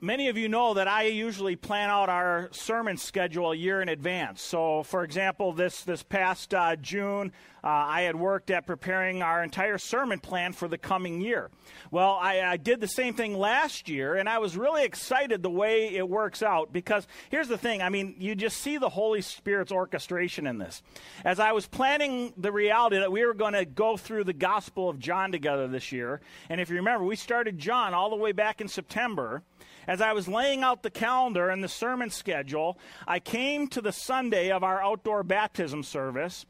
many of you know that I usually plan out our sermon schedule a year in advance. So, for example, this this past uh, June, uh, I had worked at preparing our entire sermon plan for the coming year. Well, I, I did the same thing last year, and I was really excited the way it works out because here's the thing. I mean, you just see the Holy Spirit's orchestration in this. As I was planning the reality that we were going to go through the Gospel of John together this year, and if you remember, we started John all the way back in September. As I was laying out the calendar and the sermon schedule, I came to the Sunday of our outdoor baptism service,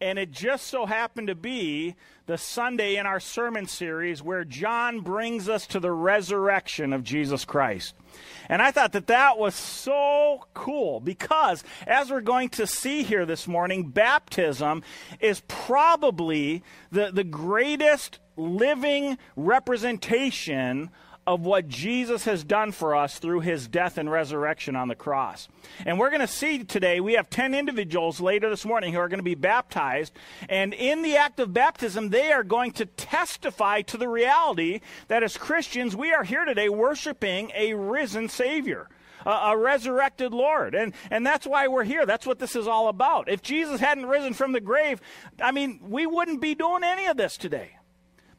and it just so happened to be the Sunday in our sermon series where John brings us to the resurrection of Jesus Christ. And I thought that that was so cool because, as we're going to see here this morning, baptism is probably the, the greatest living representation of what Jesus has done for us through his death and resurrection on the cross. And we're going to see today, we have 10 individuals later this morning who are going to be baptized. And in the act of baptism, they are going to testify to the reality that as Christians, we are here today worshiping a risen Savior. A, resurrected Lord. And, and that's why we're here. That's what this is all about. If Jesus hadn't risen from the grave, I mean, we wouldn't be doing any of this today.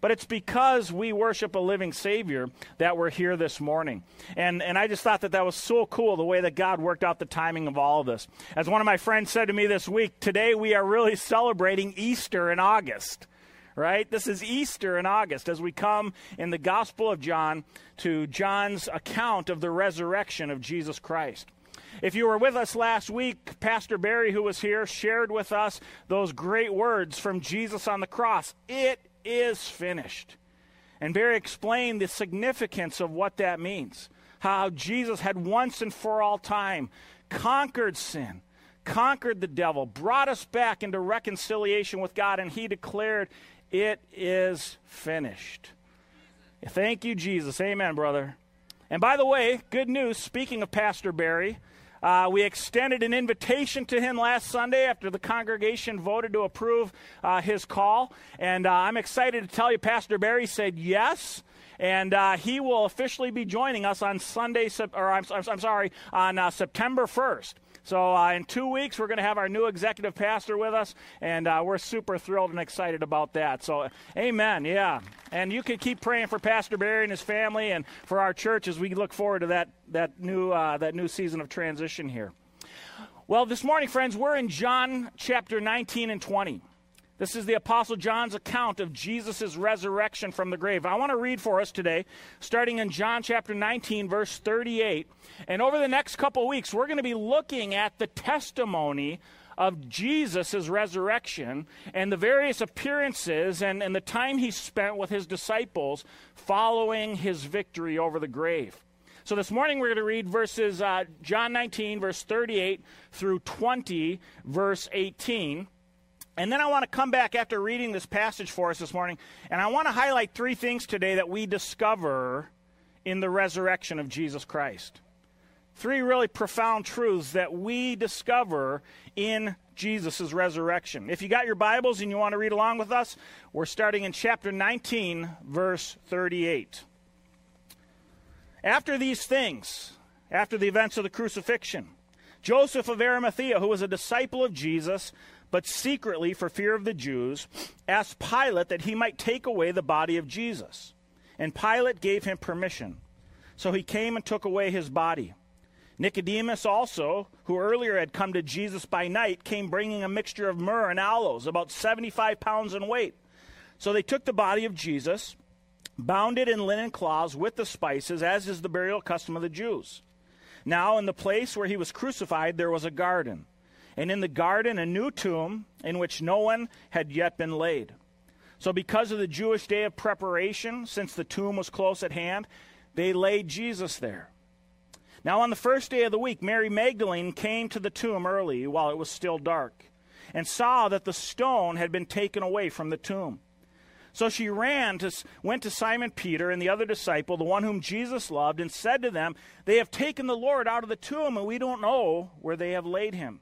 But it's because we worship a living Savior that we're here this morning. And, and I just thought that that was so cool the way that God worked out the timing of all of this. As one of my friends said to me this week, today we are really celebrating Easter in August right? This is Easter in August as we come in the Gospel of John to John's account of the resurrection of Jesus Christ. If you were with us last week, Pastor Barry, who was here, shared with us those great words from Jesus on the cross. It is finished. And Barry explained the significance of what that means. How Jesus had once and for all time conquered sin, conquered the devil, brought us back into reconciliation with God, and he declared, It is finished. Thank you, Jesus. Amen, brother. And by the way, good news, speaking of Pastor Barry, uh, we extended an invitation to him last Sunday after the congregation voted to approve uh, his call. And uh, I'm excited to tell you, Pastor Barry said yes. And uh, he will officially be joining us on Sunday, or I'm, I'm sorry, on uh, September 1st. So, uh, in two weeks, we're going to have our new executive pastor with us, and uh, we're super thrilled and excited about that. So, amen. Yeah. And you can keep praying for Pastor Barry and his family and for our church as we look forward to that, that, new, uh, that new season of transition here. Well, this morning, friends, we're in John chapter 19 and 20. This is the Apostle John's account of Jesus' resurrection from the grave. I want to read for us today, starting in John chapter 19, verse 38. And over the next couple weeks, we're going to be looking at the testimony of Jesus' resurrection and the various appearances and, and the time he spent with his disciples following his victory over the grave. So this morning we're going to read verses uh, John 19, verse 38 through 20, verse 18. And then I want to come back after reading this passage for us this morning, and I want to highlight three things today that we discover in the resurrection of Jesus Christ. Three really profound truths that we discover in Jesus' resurrection. If you got your Bibles and you want to read along with us, we're starting in chapter 19, verse 38. After these things, after the events of the crucifixion, Joseph of Arimathea, who was a disciple of Jesus, but secretly, for fear of the Jews, asked Pilate that he might take away the body of Jesus. And Pilate gave him permission. So he came and took away his body. Nicodemus also, who earlier had come to Jesus by night, came bringing a mixture of myrrh and aloes, about 75 pounds in weight. So they took the body of Jesus, bound it in linen cloths with the spices, as is the burial custom of the Jews. Now, in the place where he was crucified, there was a garden and in the garden a new tomb in which no one had yet been laid. So, because of the Jewish day of preparation, since the tomb was close at hand, they laid Jesus there. Now, on the first day of the week, Mary Magdalene came to the tomb early while it was still dark and saw that the stone had been taken away from the tomb. So she ran to, went to Simon Peter and the other disciple, the one whom Jesus loved, and said to them, They have taken the Lord out of the tomb, and we don't know where they have laid him.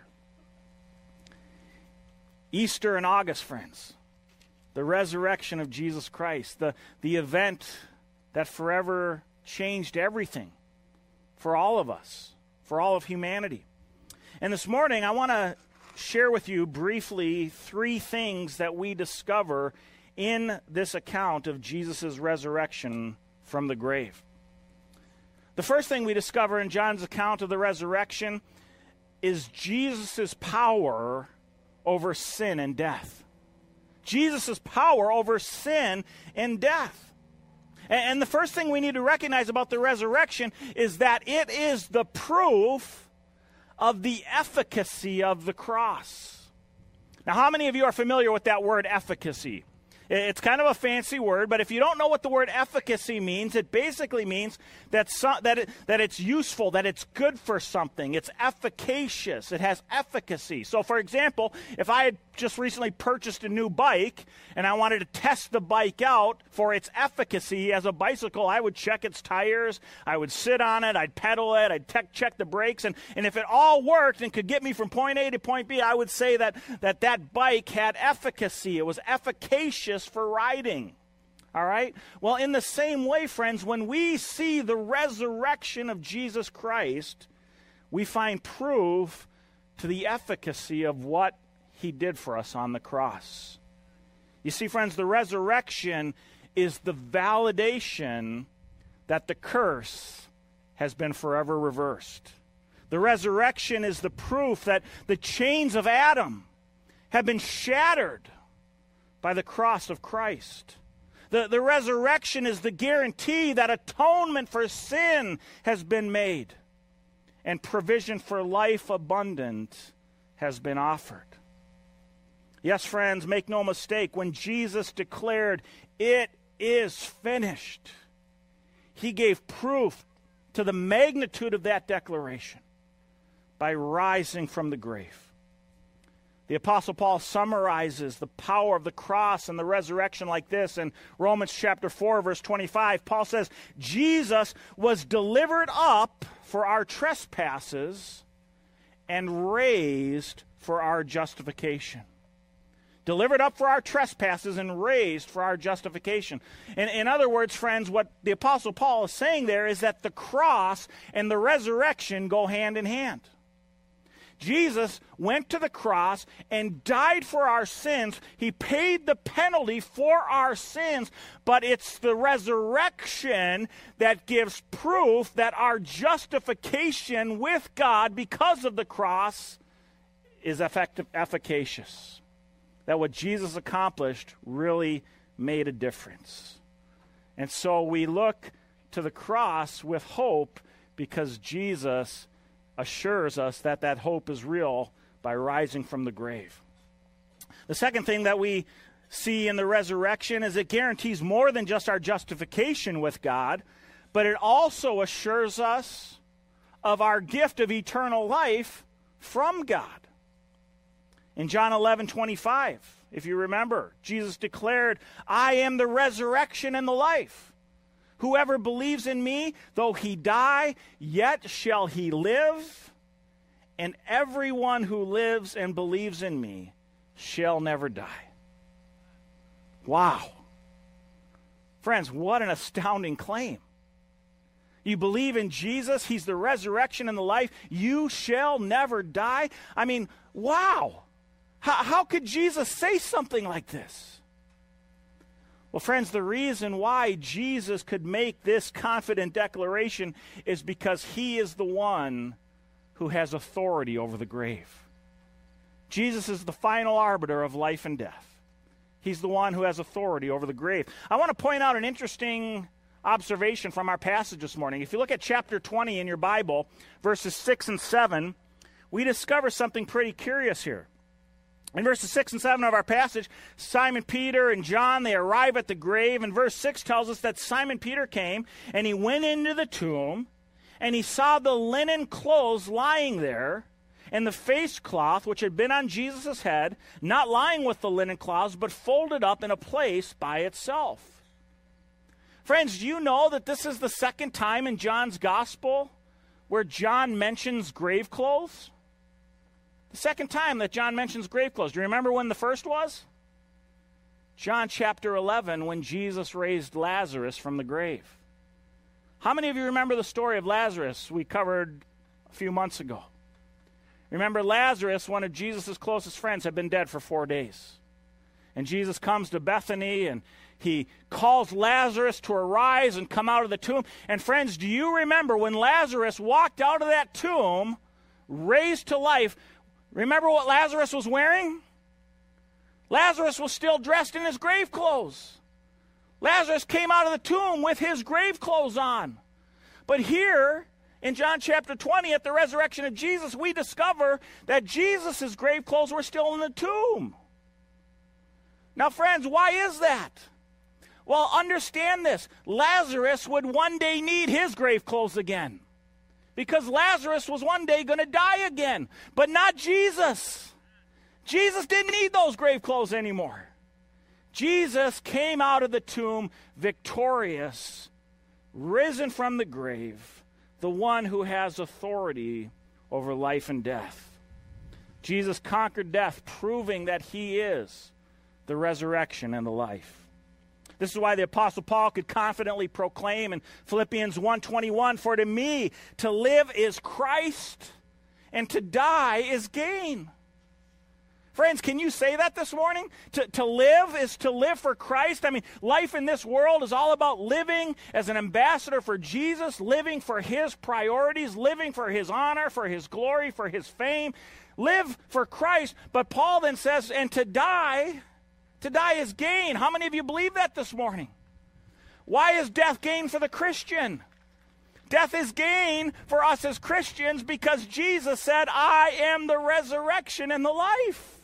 Easter in August, friends, the resurrection of Jesus Christ, the, the event that forever changed everything for all of us, for all of humanity. And this morning, I want to share with you briefly three things that we discover in this account of Jesus' resurrection from the grave. The first thing we discover in John's account of the resurrection is Jesus' power over sin and death. Jesus' power over sin and death. And the first thing we need to recognize about the resurrection is that it is the proof of the efficacy of the cross. Now, how many of you are familiar with that word efficacy? It's kind of a fancy word, but if you don't know what the word efficacy means, it basically means that, so, that, it, that it's useful, that it's good for something. It's efficacious, it has efficacy. So, for example, if I had just recently purchased a new bike and I wanted to test the bike out for its efficacy as a bicycle, I would check its tires, I would sit on it, I'd pedal it, I'd te- check the brakes, and, and if it all worked and could get me from point A to point B, I would say that that, that bike had efficacy. It was efficacious for riding. All right? Well, in the same way, friends, when we see the resurrection of Jesus Christ, we find proof to the efficacy of what he did for us on the cross. You see, friends, the resurrection is the validation that the curse has been forever reversed. The resurrection is the proof that the chains of Adam have been shattered by the cross of Christ. The, the resurrection is the guarantee that atonement for sin has been made and provision for life abundant has been offered. Yes, friends, make no mistake, when Jesus declared, It is finished, he gave proof to the magnitude of that declaration by rising from the grave. The Apostle Paul summarizes the power of the cross and the resurrection like this in Romans chapter 4, verse 25. Paul says, Jesus was delivered up for our trespasses and raised for our justification. Delivered up for our trespasses and raised for our justification. In, other words, friends, what the Apostle Paul is saying there is that the cross and the resurrection go hand in hand. Jesus went to the cross and died for our sins. He paid the penalty for our sins, but it's the resurrection that gives proof that our justification with God because of the cross is effective, efficacious. That what Jesus accomplished really made a difference. And so we look to the cross with hope because Jesus assures us that that hope is real by rising from the grave. The second thing that we see in the resurrection is it guarantees more than just our justification with God, but it also assures us of our gift of eternal life from God. In John 11 25, if you remember, Jesus declared, I am the resurrection and the life. Whoever believes in me, though he die, yet shall he live. And everyone who lives and believes in me shall never die. Wow. Friends, what an astounding claim. You believe in Jesus, He's the resurrection and the life, you shall never die. I mean, wow. How, how could Jesus say something like this? Well, friends, the reason why Jesus could make this confident declaration is because He is the one who has authority over the grave. Jesus is the final arbiter of life and death. He's the one who has authority over the grave. I want to point out an interesting observation from our passage this morning. If you look at chapter 20 in your Bible, verses 6 and 7, we discover something pretty curious here. In verses 6 and 7 of our passage, Simon Peter and John, they arrive at the grave, and verse 6 tells us that Simon Peter came, and he went into the tomb, and he saw the linen clothes lying there, and the face cloth which had been on Jesus' head, not lying with the linen cloths, but folded up in a place by itself. Friends, do you know that this is the second time in John's gospel where John mentions grave clothes? The second time that John mentions grave clothes. Do you remember when the first was? John chapter 11, when Jesus raised Lazarus from the grave. How many of you remember the story of Lazarus we covered a few months ago? Remember, Lazarus, one of Jesus' closest friends, had been dead for four days. And Jesus comes to Bethany and he calls Lazarus to arise and come out of the tomb. And friends, do you remember when Lazarus walked out of that tomb, raised to life? Remember what Lazarus was wearing? Lazarus was still dressed in his grave clothes. Lazarus came out of the tomb with his grave clothes on. But here, in John chapter 20, at the resurrection of Jesus, we discover that Jesus' grave clothes were still in the tomb. Now, friends, why is that? Well, understand this Lazarus would one day need his grave clothes again. Because Lazarus was one day going to die again, but not Jesus. Jesus didn't need those grave clothes anymore. Jesus came out of the tomb victorious, risen from the grave, the one who has authority over life and death. Jesus conquered death, proving that he is the resurrection and the life. This is why the apostle Paul could confidently proclaim in Philippians 1:21, "For to me to live is Christ, and to die is gain." Friends, can you say that this morning? To, to live is to live for Christ. I mean, life in this world is all about living as an ambassador for Jesus, living for His priorities, living for His honor, for His glory, for His fame. Live for Christ. But Paul then says, and to die to die is gain. How many of you believe that this morning? Why is death gain for the Christian? Death is gain for us as Christians because Jesus said, I am the resurrection and the life.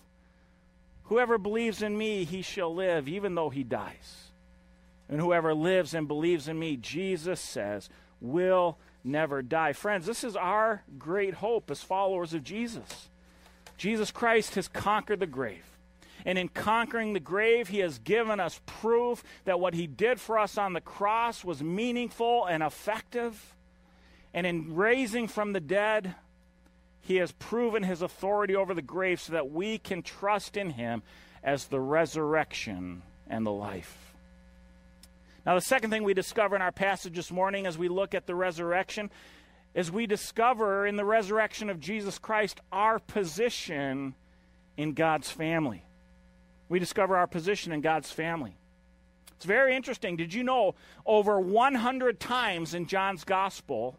Whoever believes in me, he shall live, even though he dies. And whoever lives and believes in me, Jesus says, will never die. Friends, this is our great hope as followers of Jesus. Jesus Christ has conquered the grave. And in conquering the grave, He has given us proof that what He did for us on the cross was meaningful and effective. And in raising from the dead, He has proven His authority over the grave so that we can trust in Him as the resurrection and the life. Now, the second thing we discover in our passage this morning as we look at the resurrection is we discover in the resurrection of Jesus Christ our position in God's family we discover our position in God's family. It's very interesting. Did you know over 100 times in John's gospel,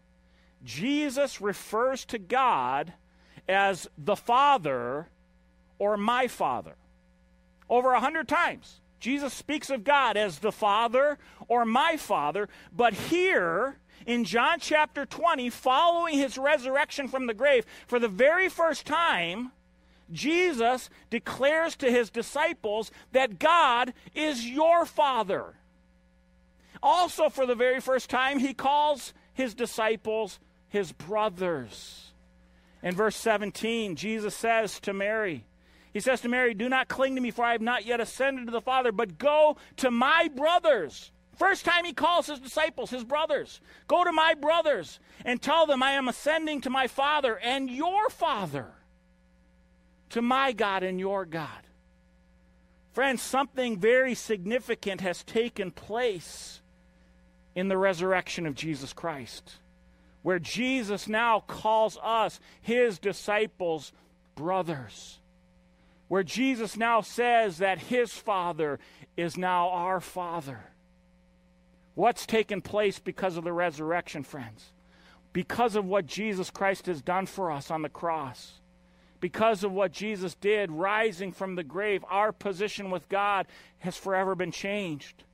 Jesus refers to God as the Father or my Father? Over 100 times. Jesus speaks of God as the Father or my Father, but here in John chapter 20, following his resurrection from the grave, for the very first time, Jesus declares to his disciples that God is your Father. Also, for the very first time, he calls his disciples his brothers. In verse 17, Jesus says to Mary, He says to Mary, Do not cling to me, for I have not yet ascended to the Father, but go to my brothers. First time he calls his disciples, his brothers. Go to my brothers and tell them I am ascending to my Father and your Father, to my God and your God. Friends, something very significant has taken place in the resurrection of Jesus Christ where Jesus now calls us, his disciples, brothers. Where Jesus now says that his Father is now our Father. What's taken place because of the resurrection, friends? Because of what Jesus Christ has done for us on the cross. Because of what Jesus did rising from the grave, our position with God has forever been changed.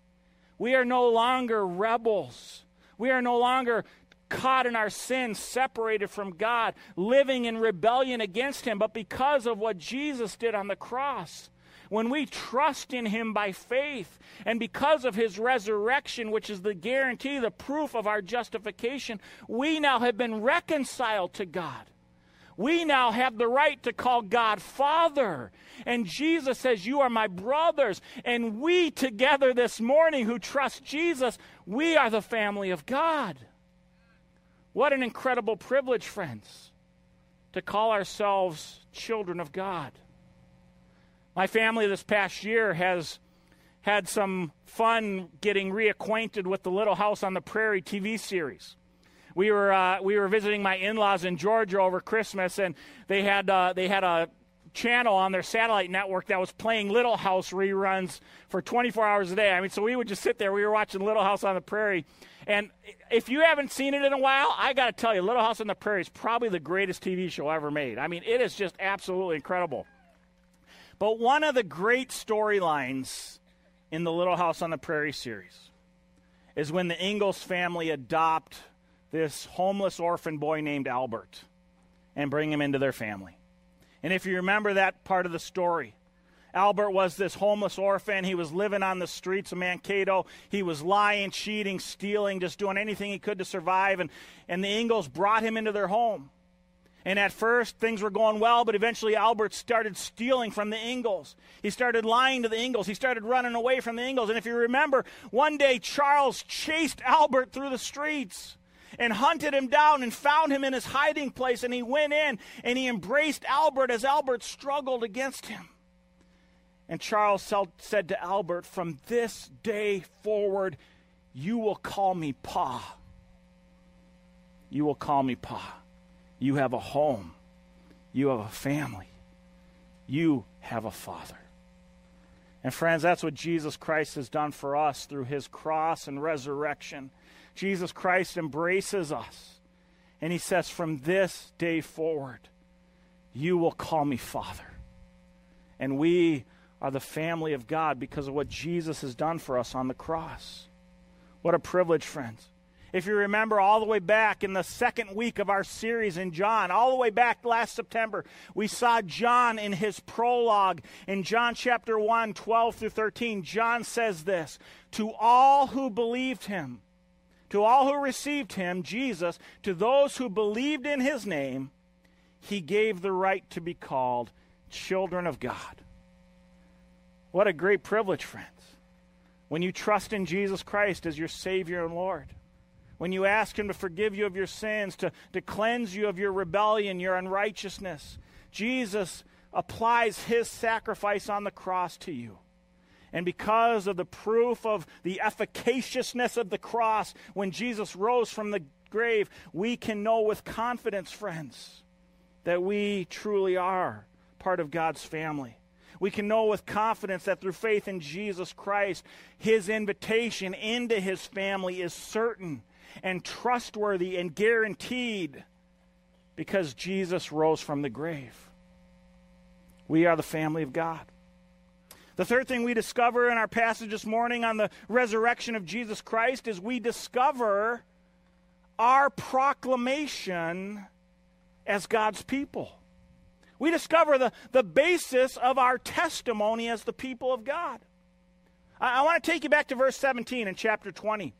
We are no longer rebels. We are no longer caught in our sins, separated from God, living in rebellion against Him. But because of what Jesus did on the cross, when we trust in Him by faith, and because of His resurrection, which is the guarantee, the proof of our justification, we now have been reconciled to God. We now have the right to call God Father. And Jesus says, You are my brothers. And we together this morning who trust Jesus, we are the family of God. What an incredible privilege, friends, to call ourselves children of God. My family this past year has had some fun getting reacquainted with the Little House on the Prairie TV series. We were uh, we were visiting my in-laws in Georgia over Christmas, and they had uh, they had a channel on their satellite network that was playing Little House reruns for 24 hours a day. I mean, so we would just sit there. We were watching Little House on the Prairie, and if you haven't seen it in a while, I got to tell you, Little House on the Prairie is probably the greatest TV show ever made. I mean, it is just absolutely incredible. But one of the great storylines in the Little House on the Prairie series is when the Ingalls family adopt this homeless orphan boy named Albert and bring him into their family. And if you remember that part of the story, Albert was this homeless orphan. He was living on the streets of Mankato. He was lying, cheating, stealing, just doing anything he could to survive. And, and the Ingalls brought him into their home. And at first, things were going well, but eventually Albert started stealing from the Ingalls. He started lying to the Ingalls. He started running away from the Ingalls. And if you remember, one day Charles chased Albert through the streets and hunted him down and found him in his hiding place. And he went in and he embraced Albert as Albert struggled against him. And Charles said to Albert, From this day forward, you will call me Pa. You will call me Pa. You have a home. You have a family. You have a father. And friends, that's what Jesus Christ has done for us through his cross and resurrection. Jesus Christ embraces us. And he says, From this day forward, you will call me Father. And we are the family of God because of what Jesus has done for us on the cross. What a privilege, friends. If you remember all the way back in the second week of our series in John, all the way back last September, we saw John in his prologue in John chapter 1, 12 through 13. John says this To all who believed him, to all who received him, Jesus, to those who believed in his name, he gave the right to be called children of God. What a great privilege, friends. When you trust in Jesus Christ as your Savior and Lord, when you ask Him to forgive you of your sins, to, to cleanse you of your rebellion, your unrighteousness, Jesus applies His sacrifice on the cross to you. And because of the proof of the efficaciousness of the cross, when Jesus rose from the grave, we can know with confidence, friends, that we truly are part of God's family we can know with confidence that through faith in Jesus Christ, his invitation into his family is certain and trustworthy and guaranteed because Jesus rose from the grave. We are the family of God. The third thing we discover in our passage this morning on the resurrection of Jesus Christ is we discover our proclamation as God's people. We discover the, the basis of our testimony as the people of God. I, I want to take you back to verse 17 in chapter 20.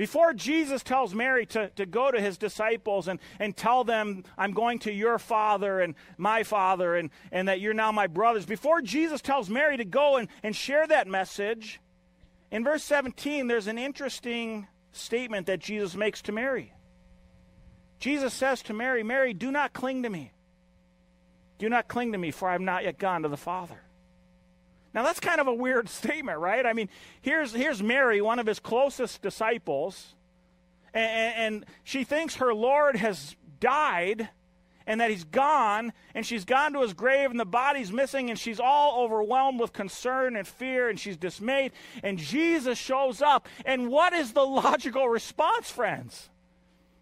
Before Jesus tells Mary to, to go to his disciples and, and tell them, I'm going to your father and my father, and, and that you're now my brothers, before Jesus tells Mary to go and, and share that message, in verse 17, there's an interesting statement that Jesus makes to Mary. Jesus says to Mary, Mary, do not cling to me. Do not cling to me, for I have not yet gone to the Father. Now that's kind of a weird statement, right? I mean, here's here's Mary, one of his closest disciples, and, and, she thinks her Lord has died and that he's gone, and she's gone to his grave, and the body's missing, and she's all overwhelmed with concern and fear, and she's dismayed. And Jesus shows up. And what is the logical response, friends?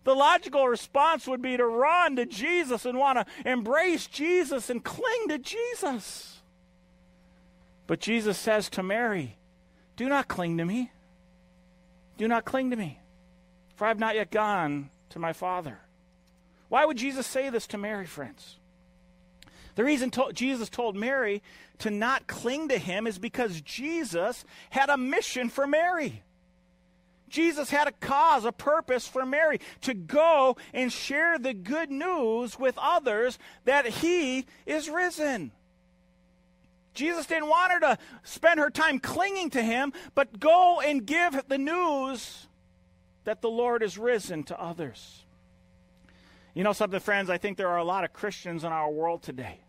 The logical response would be to run to Jesus and want to embrace Jesus and cling to Jesus. But Jesus says to Mary, Do not cling to me. Do not cling to me, for I have not yet gone to my Father. Why would Jesus say this to Mary, friends? The reason to- Jesus told Mary to not cling to him is because Jesus had a mission for Mary. Jesus had a cause, a purpose for Mary to go and share the good news with others that he is risen. Jesus didn't want her to spend her time clinging to him, but go and give the news that the Lord is risen to others. You know something, friends? I think there are a lot of Christians in our world today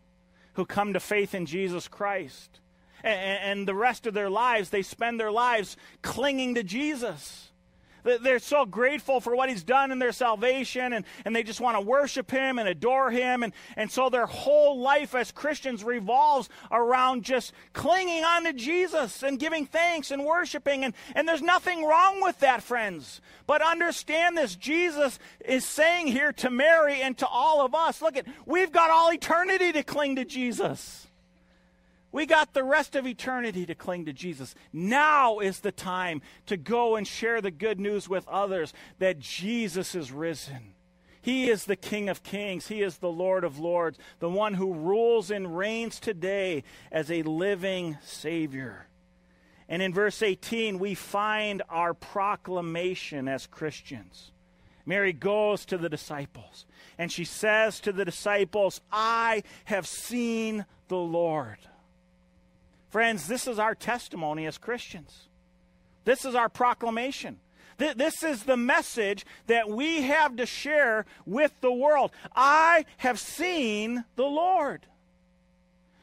who come to faith in Jesus Christ. And, and the rest of their lives, they spend their lives clinging to Jesus. They're so grateful for what he's done in their salvation, and, and they just want to worship him and adore him. And, and so their whole life as Christians revolves around just clinging on to Jesus and giving thanks and worshiping. And, and there's nothing wrong with that, friends. But understand this Jesus is saying here to Mary and to all of us look at, we've got all eternity to cling to Jesus. We got the rest of eternity to cling to Jesus. Now is the time to go and share the good news with others that Jesus is risen. He is the King of kings. He is the Lord of lords, the one who rules and reigns today as a living Savior. And in verse 18, we find our proclamation as Christians. Mary goes to the disciples and she says to the disciples, I have seen the Lord. Friends, this is our testimony as Christians. This is our proclamation. This is the message that we have to share with the world. I have seen the Lord.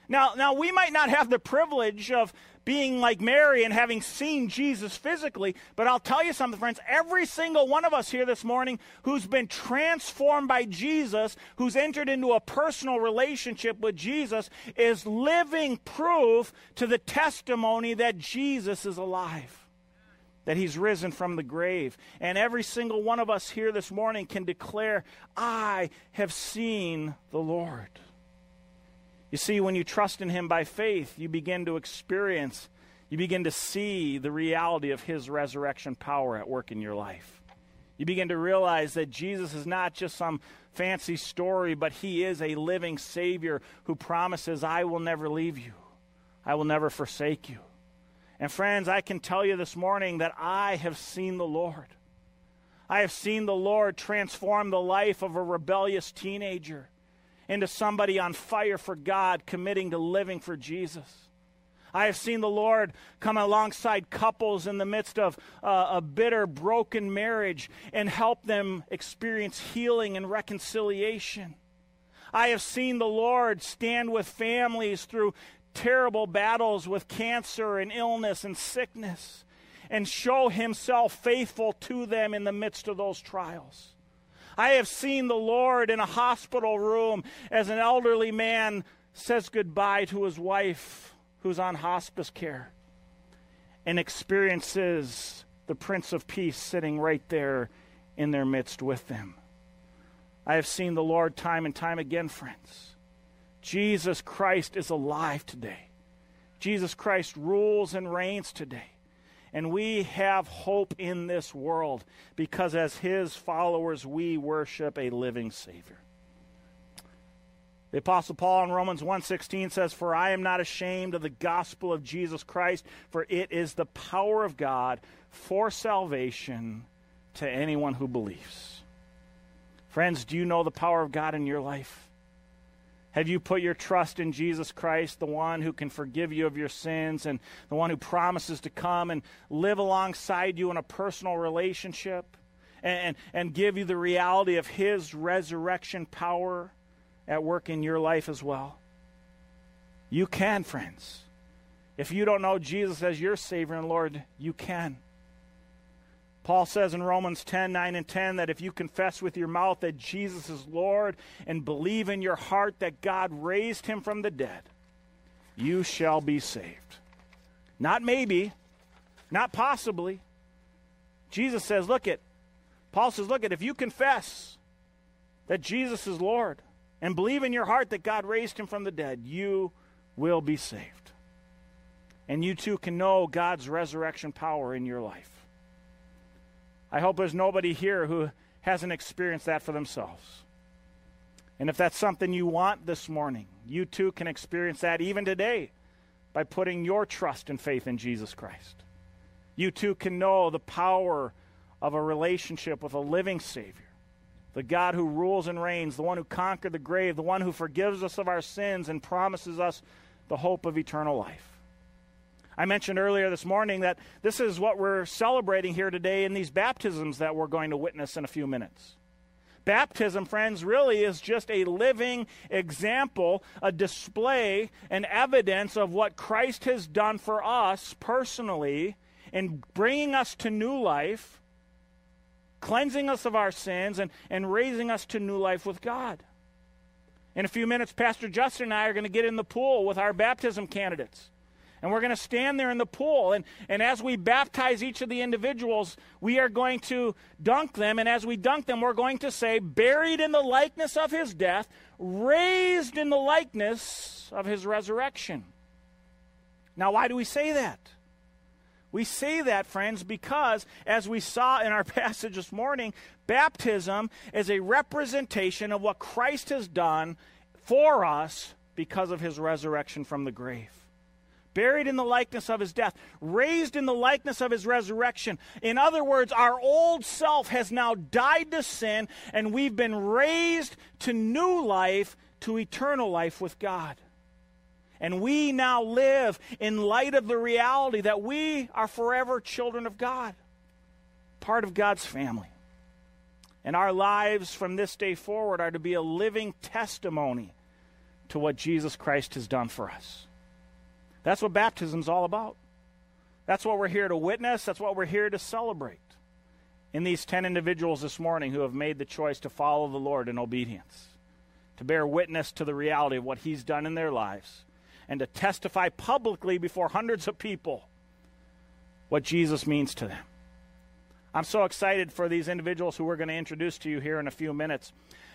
Now, now we might not have the privilege of being like Mary and having seen Jesus physically. But I'll tell you something, friends. Every single one of us here this morning who's been transformed by Jesus, who's entered into a personal relationship with Jesus, is living proof to the testimony that Jesus is alive that he's risen from the grave. And every single one of us here this morning can declare, I have seen the Lord. You see, when you trust in Him by faith, you begin to experience, you begin to see the reality of His resurrection power at work in your life. You begin to realize that Jesus is not just some fancy story, but He is a living Savior who promises, I will never leave you, I will never forsake you. And friends, I can tell you this morning that I have seen the Lord. I have seen the Lord transform the life of a rebellious teenager into somebody on fire for God, committing to living for Jesus. I have seen the Lord come alongside couples in the midst of uh, a bitter, broken marriage and help them experience healing and reconciliation. I have seen the Lord stand with families through terrible battles with cancer and illness and sickness and show himself faithful to them in the midst of those trials. I have seen the Lord in a hospital room as an elderly man says goodbye to his wife who's on hospice care and experiences the Prince of Peace sitting right there in their midst with them. I have seen the Lord time and time again, friends. Jesus Christ is alive today. Jesus Christ rules and reigns today. And we have hope in this world because, as His followers, we worship a living Savior. The apostle Paul in Romans 1:16 says, "For I am not ashamed of the gospel of Jesus Christ, for it is the power of God for salvation to anyone who believes." Friends, do you know the power of God in your life? Have you put your trust in Jesus Christ, the one who can forgive you of your sins and the one who promises to come and live alongside you in a personal relationship and, and, and give you the reality of his resurrection power? at work in your life as well? You can, friends. If you don't know Jesus as your Savior and Lord, you can. Paul says in Romans 10 9 and 10 that if you confess with your mouth that Jesus is Lord and believe in your heart that God raised him from the dead, you shall be saved. Not maybe, not possibly. Jesus says, look at, Paul says, look at, if you confess that Jesus is Lord, and believe in your heart that God raised him from the dead, you will be saved. And you too can know God's resurrection power in your life. I hope there's nobody here who hasn't experienced that for themselves. And if that's something you want this morning, you too can experience that even today by putting your trust and faith in Jesus Christ. You too can know the power of a relationship with a living Savior the God who rules and reigns, the one who conquered the grave, the one who forgives us of our sins and promises us the hope of eternal life. I mentioned earlier this morning that this is what we're celebrating here today in these baptisms that we're going to witness in a few minutes. Baptism, friends, really is just a living example, a display, an evidence of what Christ has done for us personally in bringing us to new life cleansing us of our sins and, and raising us to new life with God. In a few minutes, Pastor Justin and I are going to get in the pool with our baptism candidates. And we're going to stand there in the pool. And, and as we baptize each of the individuals, we are going to dunk them. And as we dunk them, we're going to say, buried in the likeness of his death, raised in the likeness of his resurrection. Now, why do we say that? We say that, friends, because, as we saw in our passage this morning, baptism is a representation of what Christ has done for us because of his resurrection from the grave. Buried in the likeness of his death, raised in the likeness of his resurrection. In other words, our old self has now died to sin, and we've been raised to new life, to eternal life with God. And we now live in light of the reality that we are forever children of God, part of God's family. And our lives from this day forward are to be a living testimony to what Jesus Christ has done for us. That's what baptism's all about. That's what we're here to witness. That's what we're here to celebrate. In these 10 individuals this morning who have made the choice to follow the Lord in obedience, to bear witness to the reality of what He's done in their lives and to testify publicly before hundreds of people what Jesus means to them. I'm so excited for these individuals who we're going to introduce to you here in a few minutes.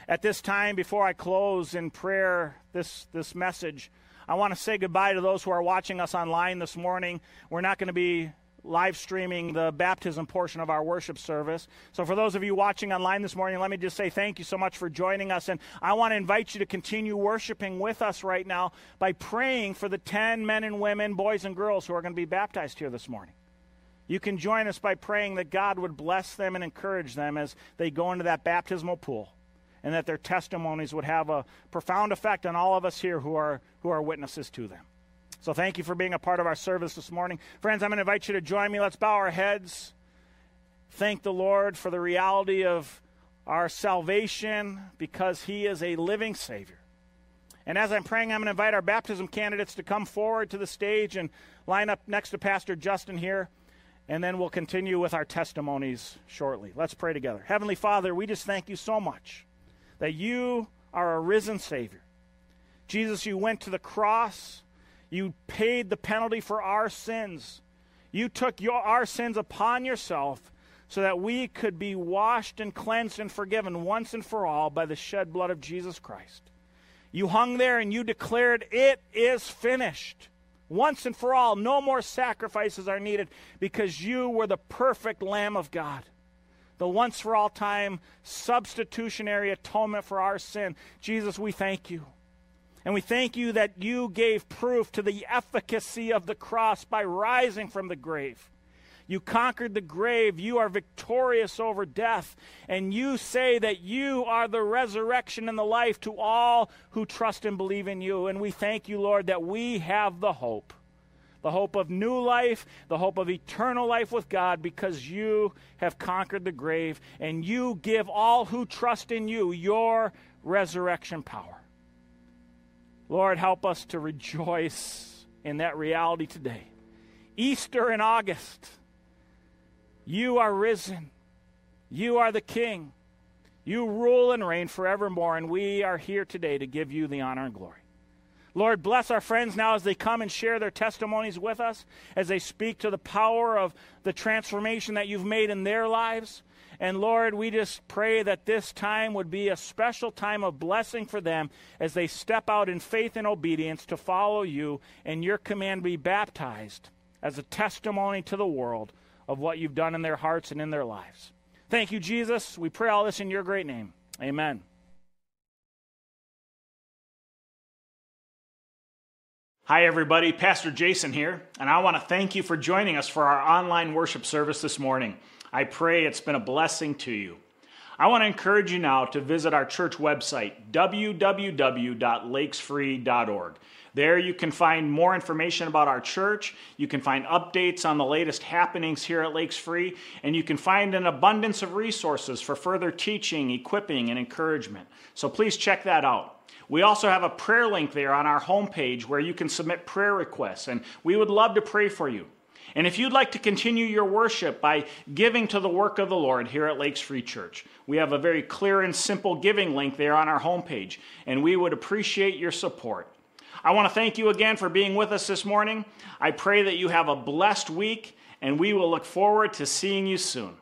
At this time, before I close in prayer this, this message, I want to say goodbye to those who are watching us online this morning. We're not going to be live streaming the baptism portion of our worship service. So, for those of you watching online this morning, let me just say thank you so much for joining us. And I want to invite you to continue worshiping with us right now by praying for the 10 men and women, boys and girls who are going to be baptized here this morning. You can join us by praying that God would bless them and encourage them as they go into that baptismal pool and that their testimonies would have a profound effect on all of us here who are, who are witnesses to them. So thank you for being a part of our service this morning. Friends, I'm going to invite you to join me. Let's bow our heads. Thank the Lord for the reality of our salvation because He is a living Savior. And as I'm praying, I'm going to invite our baptism candidates to come forward to the stage and line up next to Pastor Justin here. And then we'll continue with our testimonies shortly. Let's pray together. Heavenly Father, we just thank you so much that you are a risen Savior. Jesus, you went to the cross you paid the penalty for our sins. You took your, our sins upon yourself so that we could be washed and cleansed and forgiven once and for all by the shed blood of Jesus Christ. You hung there and you declared, It is finished. Once and for all, no more sacrifices are needed because you were the perfect Lamb of God. The once for all time substitutionary atonement for our sin. Jesus, we thank you. And we thank you that you gave proof to the efficacy of the cross by rising from the grave. You conquered the grave. You are victorious over death. And you say that you are the resurrection and the life to all who trust and believe in you. And we thank you, Lord, that we have the hope the hope of new life, the hope of eternal life with God, because you have conquered the grave and you give all who trust in you your resurrection power. Lord, help us to rejoice in that reality today. Easter in August, you are risen. You are the King. You rule and reign forevermore, and we are here today to give you the honor and glory. Lord, bless our friends now as they come and share their testimonies with us, as they speak to the power of the transformation that you've made in their lives. And Lord, we just pray that this time would be a special time of blessing for them as they step out in faith and obedience to follow you and your command be baptized as a testimony to the world of what you've done in their hearts and in their lives. Thank you, Jesus. We pray all this in your great name. Amen. Hi, everybody. Pastor Jason here, and I want to thank you for joining us for our online worship service this morning. I pray it's been a blessing to you. I want to encourage you now to visit our church website, www.lakesfree.org. There you can find more information about our church, you can find updates on the latest happenings here at Lakes Free, and you can find an abundance of resources for further teaching, equipping, and encouragement. So please check that out. We also have a prayer link there on our homepage where you can submit prayer requests, and we would love to pray for you. And if you'd like to continue your worship by giving to the work of the Lord here at Lakes Free Church, we have a very clear and simple giving link there on our homepage, and we would appreciate your support. I want to thank you again for being with us this morning. I pray that you have a blessed week, and we will look forward to seeing you soon.